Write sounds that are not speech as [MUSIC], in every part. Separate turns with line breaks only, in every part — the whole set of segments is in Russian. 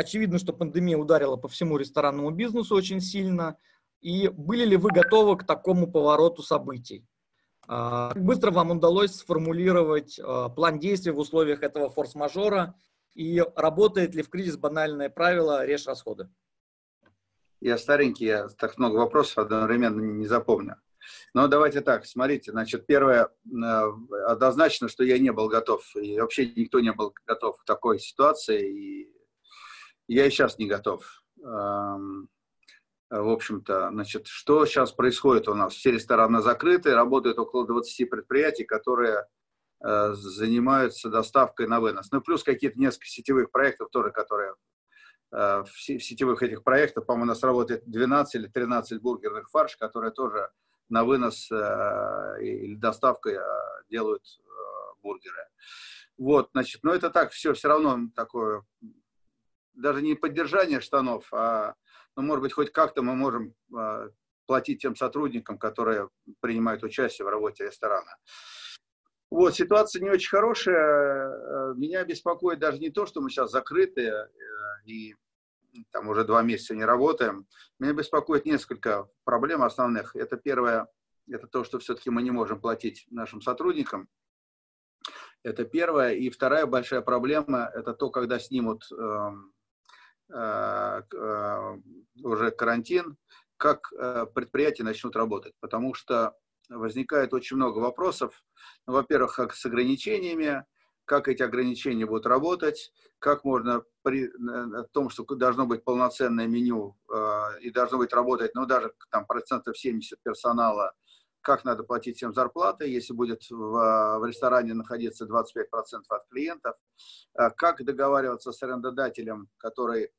очевидно, что пандемия ударила по всему ресторанному бизнесу очень сильно. И были ли вы готовы к такому повороту событий? А, как быстро вам удалось сформулировать а, план действий в условиях этого форс-мажора? И работает ли в кризис банальное правило «режь расходы»?
Я старенький, я так много вопросов одновременно не запомню. Но давайте так, смотрите, значит, первое, э, однозначно, что я не был готов, и вообще никто не был готов к такой ситуации, и я и сейчас не готов. В общем-то, значит, что сейчас происходит у нас? Все рестораны закрыты, работают около 20 предприятий, которые э, занимаются доставкой на вынос. Ну, плюс какие-то несколько сетевых проектов тоже, которые э, в сетевых этих проектах, по-моему, у нас работает 12 или 13 бургерных фарш, которые тоже на вынос э, или доставкой делают бургеры. Вот, значит, но это так, все, все равно такое, даже не поддержание штанов, а, ну, может быть, хоть как-то мы можем платить тем сотрудникам, которые принимают участие в работе ресторана. Вот, ситуация не очень хорошая. Меня беспокоит даже не то, что мы сейчас закрыты и там уже два месяца не работаем. Меня беспокоит несколько проблем основных. Это первое, это то, что все-таки мы не можем платить нашим сотрудникам. Это первое. И вторая большая проблема, это то, когда снимут э, э, э, уже карантин, как э, предприятия начнут работать. Потому что возникает очень много вопросов. Ну, во-первых, как с ограничениями, как эти ограничения будут работать, как можно при том, что должно быть полноценное меню э, и должно быть работать, ну, даже там процентов 70 персонала, как надо платить всем зарплаты, если будет в, в ресторане находиться 25% от клиентов, э, как договариваться с арендодателем, который э,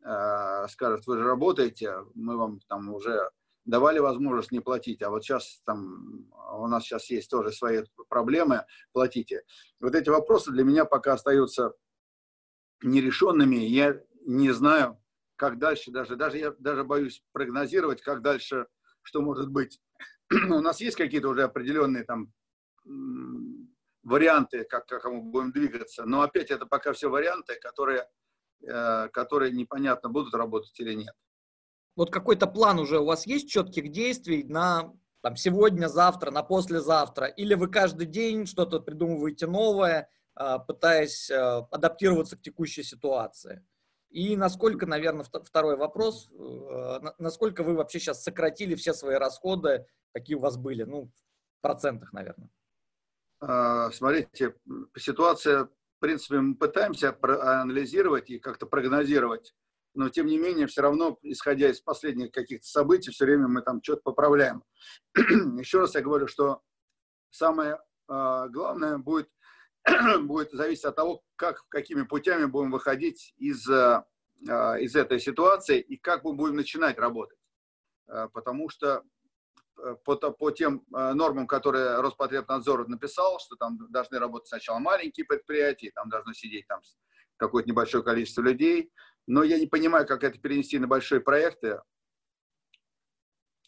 скажет, вы же работаете, мы вам там уже давали возможность не платить, а вот сейчас там у нас сейчас есть тоже свои проблемы, платите. Вот эти вопросы для меня пока остаются нерешенными. Я не знаю, как дальше, даже, даже я даже боюсь прогнозировать, как дальше, что может быть. [CLEARS THROAT] у нас есть какие-то уже определенные там варианты, как, как мы будем двигаться, но опять это пока все варианты, которые, э, которые непонятно, будут работать или нет
вот какой-то план уже у вас есть четких действий на там, сегодня, завтра, на послезавтра? Или вы каждый день что-то придумываете новое, а, пытаясь а, адаптироваться к текущей ситуации? И насколько, наверное, второй вопрос, э, насколько вы вообще сейчас сократили все свои расходы, какие у вас были, ну, в процентах, наверное?
А, смотрите, ситуация, в принципе, мы пытаемся анализировать и как-то прогнозировать но тем не менее, все равно, исходя из последних каких-то событий, все время мы там что-то поправляем. [CLEARS THROAT] Еще раз я говорю, что самое э, главное будет, [CLEARS THROAT] будет зависеть от того, как, какими путями будем выходить из, э, из этой ситуации и как мы будем начинать работать. Потому что по, по тем нормам, которые Роспотребнадзор написал, что там должны работать сначала маленькие предприятия, там должно сидеть там какое-то небольшое количество людей, но я не понимаю, как это перенести на большие проекты.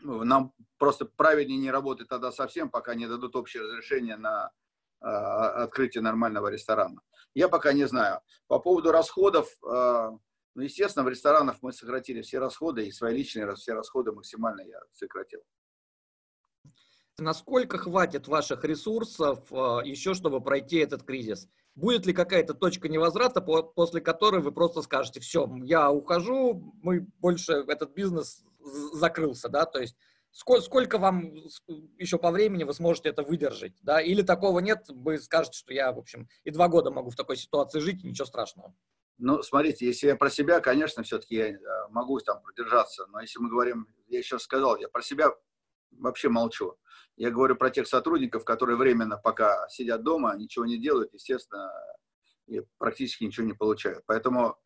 Нам просто правильнее не работать тогда совсем, пока не дадут общее разрешение на э, открытие нормального ресторана. Я пока не знаю. По поводу расходов, э, ну, естественно, в ресторанах мы сократили все расходы, и свои личные все расходы максимально я сократил.
Насколько хватит ваших ресурсов э, еще, чтобы пройти этот кризис? Будет ли какая-то точка невозврата, после которой вы просто скажете, все, я ухожу, мы больше, этот бизнес закрылся, да, то есть сколько, сколько вам еще по времени вы сможете это выдержать, да, или такого нет, вы скажете, что я, в общем, и два года могу в такой ситуации жить, ничего страшного.
Ну, смотрите, если я про себя, конечно, все-таки я э, могу там продержаться, но если мы говорим, я еще сказал, я про себя вообще молчу. Я говорю про тех сотрудников, которые временно пока сидят дома, ничего не делают, естественно, и практически ничего не получают. Поэтому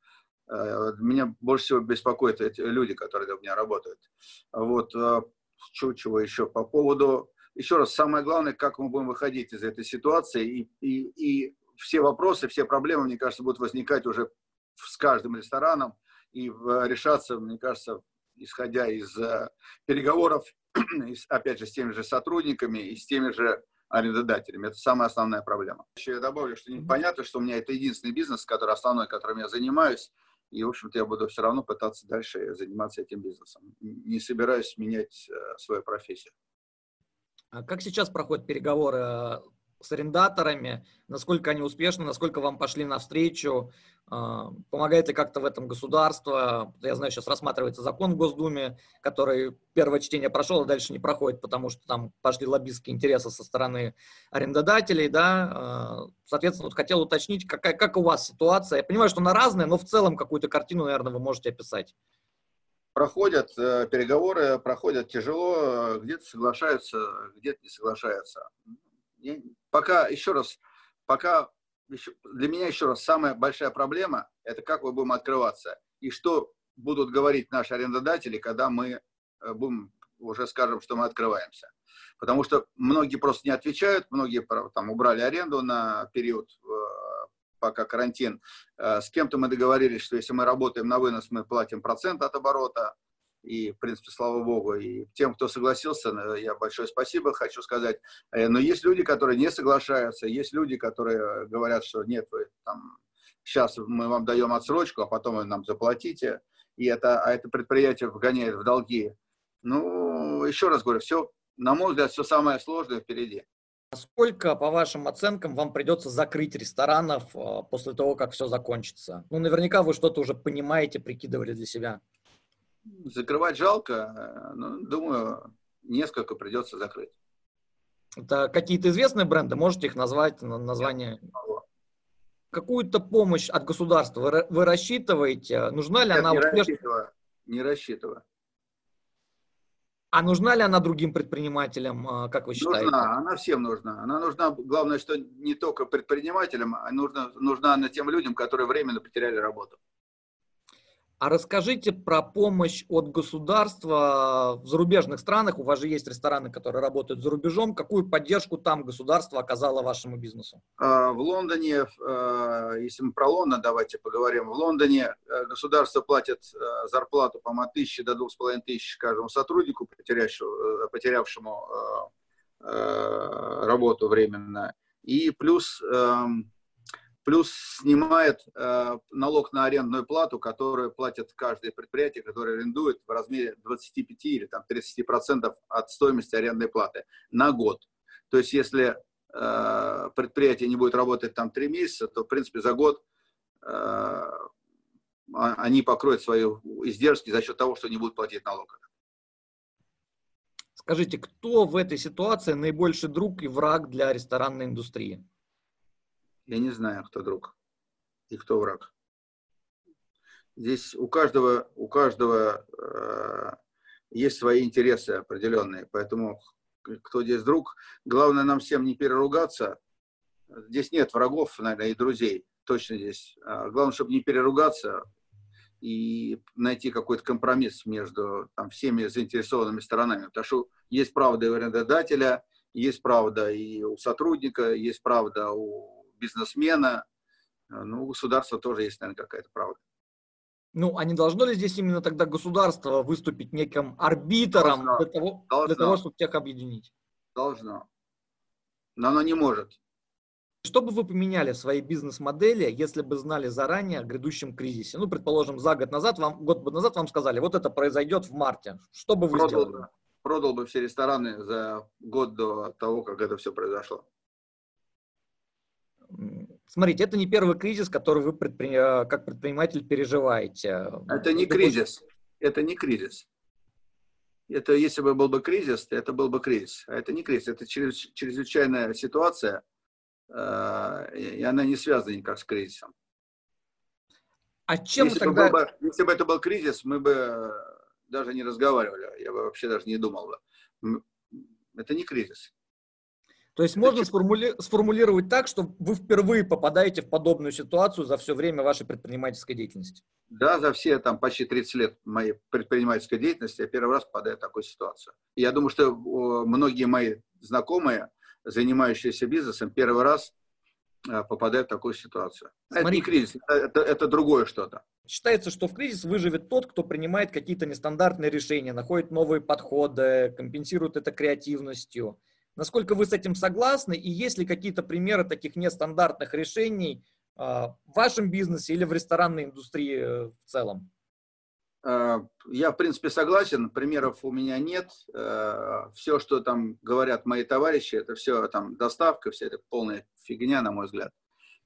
э, меня больше всего беспокоят эти люди, которые у меня работают. Вот, э, чего еще по поводу... Еще раз, самое главное, как мы будем выходить из этой ситуации, и, и, и все вопросы, все проблемы, мне кажется, будут возникать уже с каждым рестораном и решаться, мне кажется, исходя из э, переговоров [CLEARS THROAT] опять же, с теми же сотрудниками и с теми же арендодателями. Это самая основная проблема. Еще я добавлю, что непонятно, что у меня это единственный бизнес, который основной, которым я занимаюсь. И, в общем-то, я буду все равно пытаться дальше заниматься этим бизнесом. Не собираюсь менять э, свою профессию.
А как сейчас проходят переговоры э, с арендаторами, насколько они успешны, насколько вам пошли навстречу, а, помогает ли как-то в этом государство. Я знаю, сейчас рассматривается закон в Госдуме, который первое чтение прошел, а дальше не проходит, потому что там пошли лоббистские интересы со стороны арендодателей, да. А, соответственно, вот хотел уточнить, какая, как у вас ситуация. Я понимаю, что она разная, но в целом какую-то картину, наверное, вы можете описать.
Проходят э, переговоры, проходят тяжело, где-то соглашаются, где-то не соглашаются пока, еще раз, пока еще, для меня еще раз самая большая проблема – это как мы будем открываться и что будут говорить наши арендодатели, когда мы э, будем уже скажем, что мы открываемся. Потому что многие просто не отвечают, многие там убрали аренду на период, э, пока карантин. Э, с кем-то мы договорились, что если мы работаем на вынос, мы платим процент от оборота и, в принципе, слава богу, и тем, кто согласился, я большое спасибо хочу сказать. Э, но есть люди, которые не соглашаются, есть люди, которые говорят, что нет, вы там, сейчас мы вам даем отсрочку, а потом вы нам заплатите, и это, а это предприятие вгоняет в долги. Ну, еще раз говорю, все, на мой взгляд, все самое сложное впереди.
Сколько, по вашим оценкам, вам придется закрыть ресторанов э, после того, как все закончится? Ну, наверняка вы что-то уже понимаете, прикидывали для себя.
Закрывать жалко, но, думаю, несколько придется закрыть.
Это какие-то известные бренды, можете их назвать, название? Какую-то помощь от государства вы, рассчитываете? Нужна ли Нет, она?
Не рассчитываю. Не рассчитываю.
А нужна ли она другим предпринимателям, а, как вы считаете?
Нужна, она всем нужна. Она нужна, главное, что не только предпринимателям, а нужна, нужна она тем людям, которые временно потеряли работу.
А расскажите про помощь от государства в зарубежных странах. У вас же есть рестораны, которые работают за рубежом. Какую поддержку там государство оказало вашему бизнесу?
А, в Лондоне, а, если мы про Лондон, давайте поговорим. В Лондоне э, государство платит э, зарплату, по-моему, от тысячи до двух с половиной тысяч каждому сотруднику, потерявшему, э, потерявшему работу временно. И плюс эм, плюс снимает э, налог на арендную плату, которую платит каждое предприятие, которое арендует в размере 25 или там, 30 процентов от стоимости арендной платы на год. То есть если э, предприятие не будет работать там 3 месяца, то в принципе за год э, а, они покроют свои издержки за счет того, что не будут платить налог.
Скажите, кто в этой ситуации наибольший друг и враг для ресторанной индустрии?
Я не знаю, кто друг и кто враг. Здесь у каждого, у каждого э, есть свои интересы определенные, поэтому кто здесь друг, главное нам всем не переругаться. Здесь нет врагов, наверное, и друзей, точно здесь. А главное, чтобы не переругаться и найти какой-то компромисс между там, всеми заинтересованными сторонами. Потому что есть правда и у арендодателя, есть правда и у сотрудника, есть правда у бизнесмена. Э, ну, у государства тоже есть, наверное, какая-то правда.
Ну, а не должно ли здесь именно тогда государство выступить неким арбитром должно, для, того, должно. для того, чтобы всех объединить?
Должно. Но оно не может.
Что бы вы поменяли в своей бизнес-модели, если бы знали заранее о грядущем кризисе? Ну, предположим, за год назад вам, год назад вам сказали, вот это произойдет в марте. Что бы вы продал сделали? Бы,
продал бы все рестораны за год до того, как это все произошло.
Смотрите, это не первый кризис, который вы предпри... Э, как предприниматель переживаете.
Это не кризис. Это не кризис. Это если бы был бы кризис, это был бы кризис. А это не кризис, это чрезвычайная ситуация, э, и она не связана никак с кризисом.
А чем
если
тогда...
Бы, если бы это был кризис, мы бы даже не разговаривали, я бы вообще даже не думал бы. Это не кризис.
То есть можно сформули... сформулировать так, что вы впервые попадаете в подобную ситуацию за все время вашей предпринимательской деятельности.
Да, за все там почти 30 лет моей предпринимательской деятельности я первый раз попадаю в такую ситуацию. И я думаю, что многие мои знакомые, занимающиеся бизнесом, первый раз э, попадают в такую ситуацию. Смотри, это не кризис, это, это другое что-то.
Считается, что в кризис выживет тот, кто принимает какие-то нестандартные решения, находит новые подходы, компенсирует это креативностью. Насколько вы с этим согласны? И есть ли какие-то примеры таких нестандартных решений, в вашем бизнесе или в ресторанной индустрии в целом?
Я, в принципе, согласен. Примеров у меня нет. Все, что там говорят мои товарищи, это все там доставка, вся это полная фигня, на мой взгляд.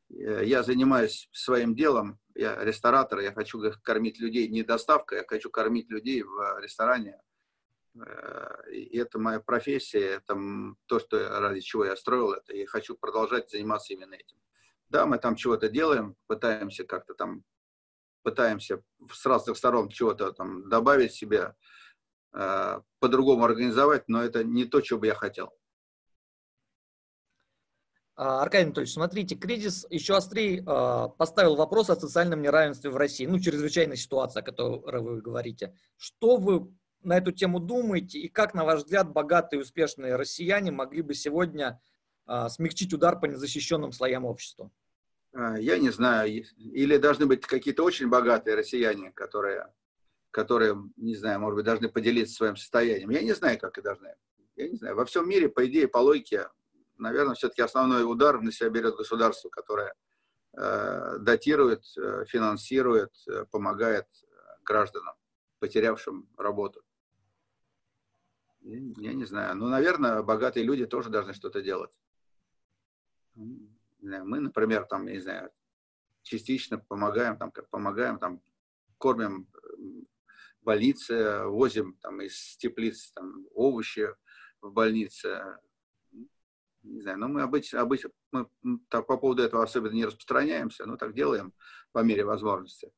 Я занимаюсь своим делом, я ресторатор, я хочу кормить людей не доставкой, я хочу кормить людей в ресторане. Э, и это моя профессия, это то, что, ради чего я строил это, и хочу продолжать заниматься именно этим. Да, мы там чего-то делаем, пытаемся как-то там, пытаемся с разных сторон чего-то там добавить себе, э, по-другому организовать, но это не то, чего бы я хотел.
А, Аркадий Анатольевич, смотрите, кризис еще острее э, поставил вопрос о социальном неравенстве в России. Ну, чрезвычайная ситуация, о которой вы говорите. Что вы на эту тему думаете и как, на ваш взгляд, богатые и успешные россияне могли бы сегодня э, смягчить удар по незащищенным слоям общества?
А, я не знаю. Или должны быть какие-то очень богатые россияне, которые, которые, не знаю, может быть, должны поделиться своим состоянием. Я не знаю, как и должны. Я не знаю. Во всем мире, по идее, по логике, наверное, все-таки основной удар на себя берет государство, которое э, датирует, э, финансирует, э, помогает гражданам, потерявшим работу. Я, не знаю. Ну, наверное, богатые люди тоже должны что-то делать. Мы, например, там, я не знаю, частично помогаем, там, как помогаем, там, кормим больницы, возим там из теплиц там, овощи в больнице, не знаю, но мы обычно, обычно мы так, по поводу этого особенно не распространяемся, но так делаем по мере возможности.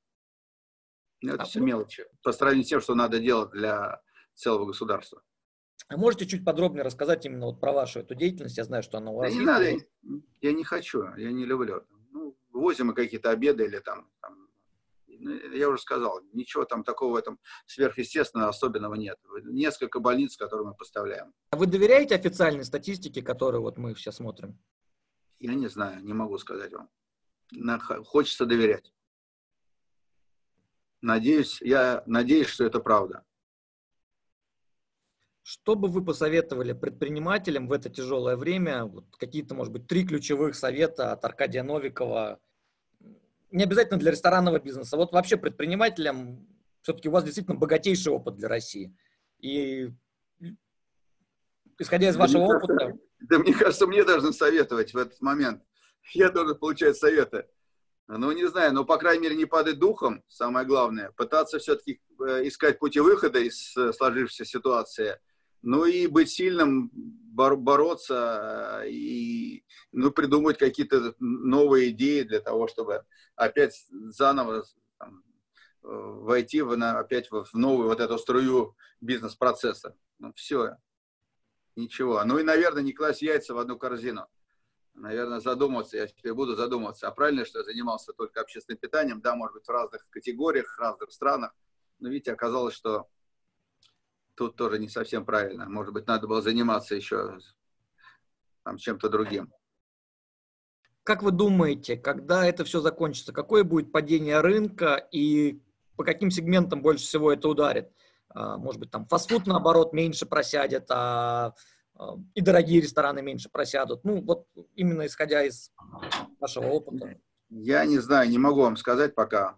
Но это а все мелочи по сравнению с тем, что надо делать для целого государства.
А можете чуть подробнее рассказать именно вот про вашу эту деятельность? Я знаю, что она у вас
да Не надо, я не хочу, я не люблю. Ну, возим мы какие-то обеды или там, там ну, я уже сказал, ничего там такого в этом сверхъестественного особенного нет. Несколько больниц, которые мы поставляем.
А вы доверяете официальной статистике, которую вот мы сейчас смотрим?
Я не знаю, не могу сказать вам. Хочется доверять. Надеюсь, я надеюсь, что это правда.
Что бы вы посоветовали предпринимателям в это тяжелое время? Вот какие-то, может быть, три ключевых совета от Аркадия Новикова – не обязательно для ресторанного бизнеса. Вот вообще предпринимателям, все-таки у вас действительно богатейший опыт для России. И исходя из вашего
да
опыта... Кажется,
да мне кажется, мне должны советовать в этот момент. [LAUGHS] Я должен получать советы. Ну, не знаю, но, по крайней мере, не падать духом, самое главное. Пытаться все-таки э, искать пути выхода из э, сложившейся ситуации. Ну и быть сильным, бор бороться и ну, придумать какие-то новые идеи для того, чтобы опять заново там, э, войти в, на, опять в, в новую вот эту струю бизнес-процесса. Ну, все. Ничего. Ну и, наверное, не класть яйца в одну корзину. Наверное, задуматься, я теперь буду задумываться. А правильно, что я занимался только общественным питанием? Да, может быть, в разных категориях, в разных странах. Но, видите, оказалось, что тут тоже не совсем правильно. Может быть, надо было заниматься еще там, чем-то другим.
Как вы думаете, когда это все закончится, какое будет падение рынка и по каким сегментам больше всего это ударит? А, может быть, там фастфуд, наоборот, меньше просядет, а, а и дорогие рестораны меньше просядут. Ну, вот именно исходя из вашего опыта.
Я не знаю, не могу вам сказать пока.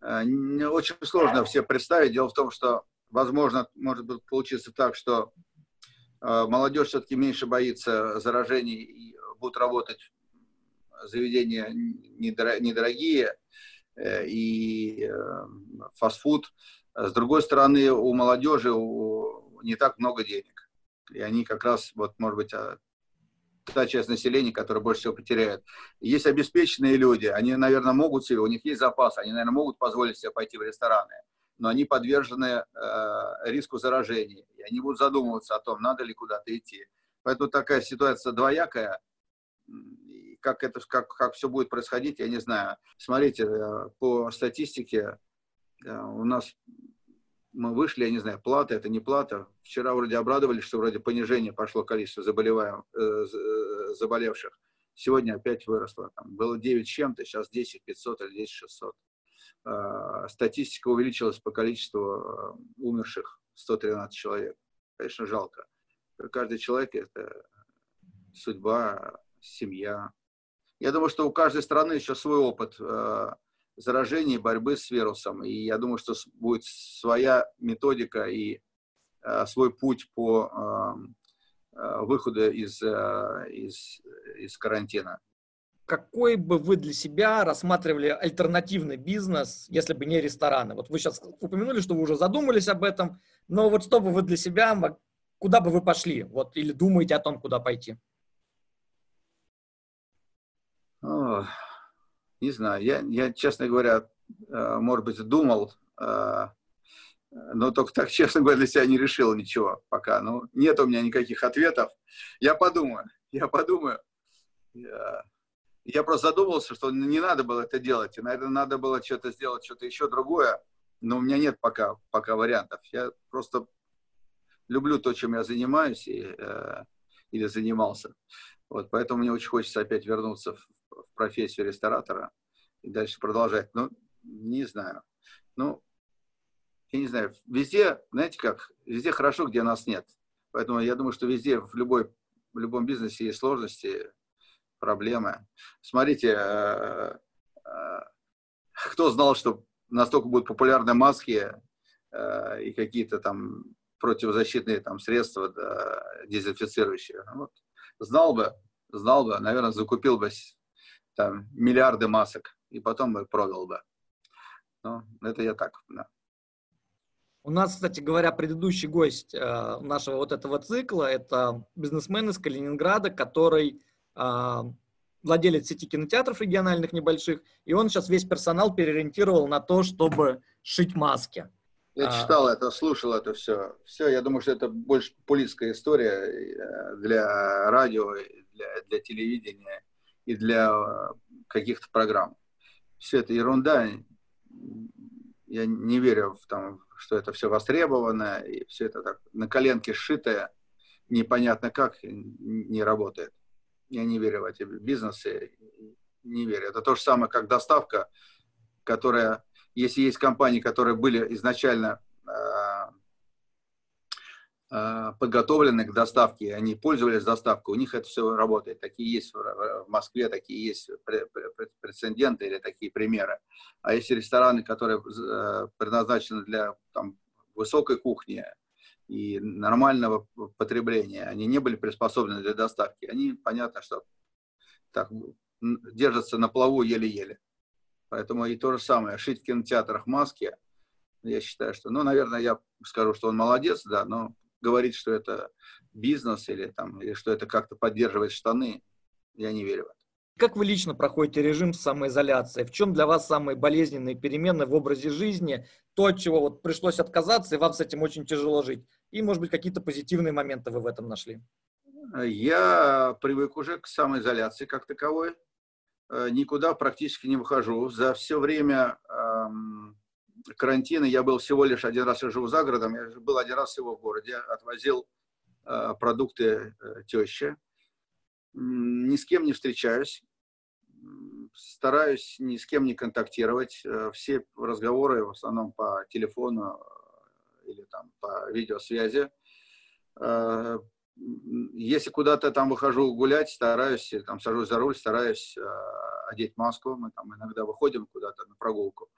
Э, очень сложно все представить. Дело в том, что, возможно, может быть получиться так, что э, молодежь все-таки меньше боится заражений и будут работать заведения недорогие э, и э, фастфуд. С другой стороны, у молодежи не так много денег. И они как раз, вот, может быть, а, та часть населения, которая больше всего потеряет. Есть обеспеченные люди, они, наверное, могут себе, у них есть запас, они, наверное, могут позволить себе пойти в рестораны, но они подвержены э, риску заражения, и они будут задумываться о том, надо ли куда-то идти. Поэтому такая ситуация двоякая как это, как, как все будет происходить, я не знаю. Смотрите, э, по статистике э, у нас мы вышли, я не знаю, плата, это не плата. Вчера вроде обрадовались, что вроде понижение пошло количество заболеваем, э, заболевших. Сегодня опять выросло. Там было 9 с чем-то, сейчас 10 500 или 10 600. Статистика увеличилась по количеству умерших 113 человек. Конечно, жалко. Каждый человек – это судьба, семья, Я думаю, что у каждой страны еще свой опыт заражения и борьбы с вирусом. И я думаю, что будет своя методика и свой путь по выходу из, из, из карантина.
Какой бы вы для себя рассматривали альтернативный бизнес, если бы не рестораны? Вот вы сейчас упомянули, что вы уже задумались об этом, но вот что бы вы для себя, куда бы вы пошли? Вот, или думаете о том, куда пойти?
О, не знаю, я, я, честно говоря, э, может быть, думал, э, но только так, [LAUGHS] честно говоря, для себя не решил ничего пока. Ну, нет у меня никаких ответов. Я подумаю, я подумаю. Я, просто задумался, что не надо было это делать. И, наверное, надо было что-то сделать, что-то еще другое. Но у меня нет пока, пока вариантов. Я просто люблю то, чем я занимаюсь и, э, или занимался. Вот, поэтому мне очень хочется опять вернуться в, в профессию ресторатора и дальше продолжать. Ну, не знаю. Ну, я не знаю. Везде, знаете как, везде хорошо, где нас нет. Поэтому я думаю, что везде, в, любой, в любом бизнесе есть сложности, проблемы. Смотрите, э, э, кто знал, что настолько будут популярны маски э, и какие-то там противозащитные там средства да, дезинфицирующие. Вот. Знал бы, знал бы, наверное, закупил бы там миллиарды масок и потом бы продал бы. Ну, это я так, да.
У нас, кстати говоря, предыдущий гость э, нашего вот этого цикла – это бизнесмен из Калининграда, который владелец сети кинотеатров региональных небольших, и он сейчас весь персонал переориентировал на то, чтобы шить маски.
Я а. читал это, слушал это все. Все, я думаю, что это больше популистская история э, для радио, для, для телевидения и для э, каких-то программ. Все это ерунда. Я не верю в том, что это все востребовано, и все это так на коленке сшитое, непонятно как, не работает. Я не верю в эти бизнесы, не верю. Это то же самое, как доставка, которая если есть компании, которые были изначально э, э, подготовлены к доставке, они пользовались доставкой, у них это все работает. Такие есть в Москве, такие есть прецеденты или такие примеры. А если рестораны, которые э, предназначены для там, высокой кухни и нормального потребления, они не были приспособлены для доставки, они, понятно, что так, держатся на плаву еле-еле. Поэтому и то же самое, шить в кинотеатрах маски, я считаю, что, ну, наверное, я скажу, что он молодец, да, но говорить, что это бизнес или, там, или что это как-то поддерживает штаны, я не верю в это.
Как вы лично проходите режим самоизоляции? В чем для вас самые болезненные перемены в образе жизни? То, от чего вот пришлось отказаться, и вам с этим очень тяжело жить? И, может быть, какие-то позитивные моменты вы в этом нашли?
Я привык уже к самоизоляции как таковой. Э, никуда практически не выхожу. За все время карантина я был всего лишь один раз, я живу за городом, я был один раз всего в городе, отвозил э, продукты э, теще. Ни с кем не встречаюсь, стараюсь ни с кем не контактировать. Э, все разговоры в основном по телефону э, или там по видеосвязи. Э, если куда-то там выхожу гулять, стараюсь, там сажусь за руль, стараюсь одеть маску. Мы там иногда выходим куда-то на прогулку.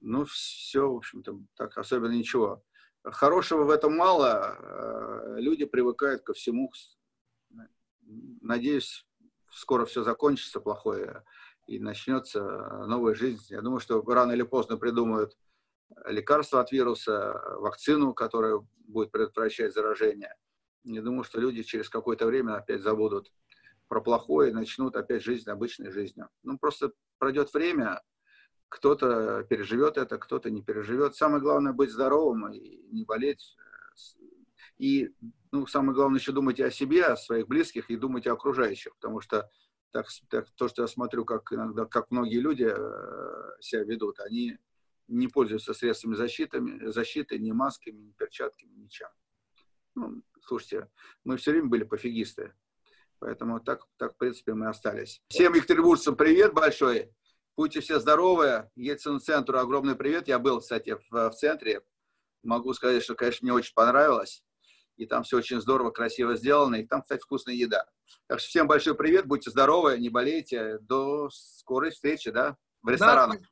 Ну, все, в общем-то, так особенно ничего. Хорошего в этом мало. Люди привыкают ко всему. Надеюсь, скоро все закончится плохое и начнется новая жизнь. Я думаю, что рано или поздно придумают лекарство от вируса, вакцину, которая будет предотвращать заражение – я думаю, что люди через какое-то время опять забудут про плохое и начнут опять жизнь обычной жизнью. Ну, просто пройдет время, кто-то переживет это, кто-то не переживет. Самое главное быть здоровым и не болеть. И ну, самое главное еще думать о себе, о своих близких и думать о окружающих, потому что так, так, то, что я смотрю, как иногда, как многие люди э, себя ведут, они не пользуются средствами защиты, защиты, ни масками, ни перчатками, ничем. Ну, слушайте, мы все время были пофигисты. Поэтому так, так в принципе, мы остались. Всем екатеринбуржцам привет большой. Будьте все здоровы. Ельцину-центру огромный привет. Я был, кстати, в, в центре. Могу сказать, что, конечно, мне очень понравилось. И там все очень здорово, красиво сделано, и там, кстати, вкусная еда. Так что всем большой привет, будьте здоровы, не болейте, до скорой встречи, да, в ресторанах. Да,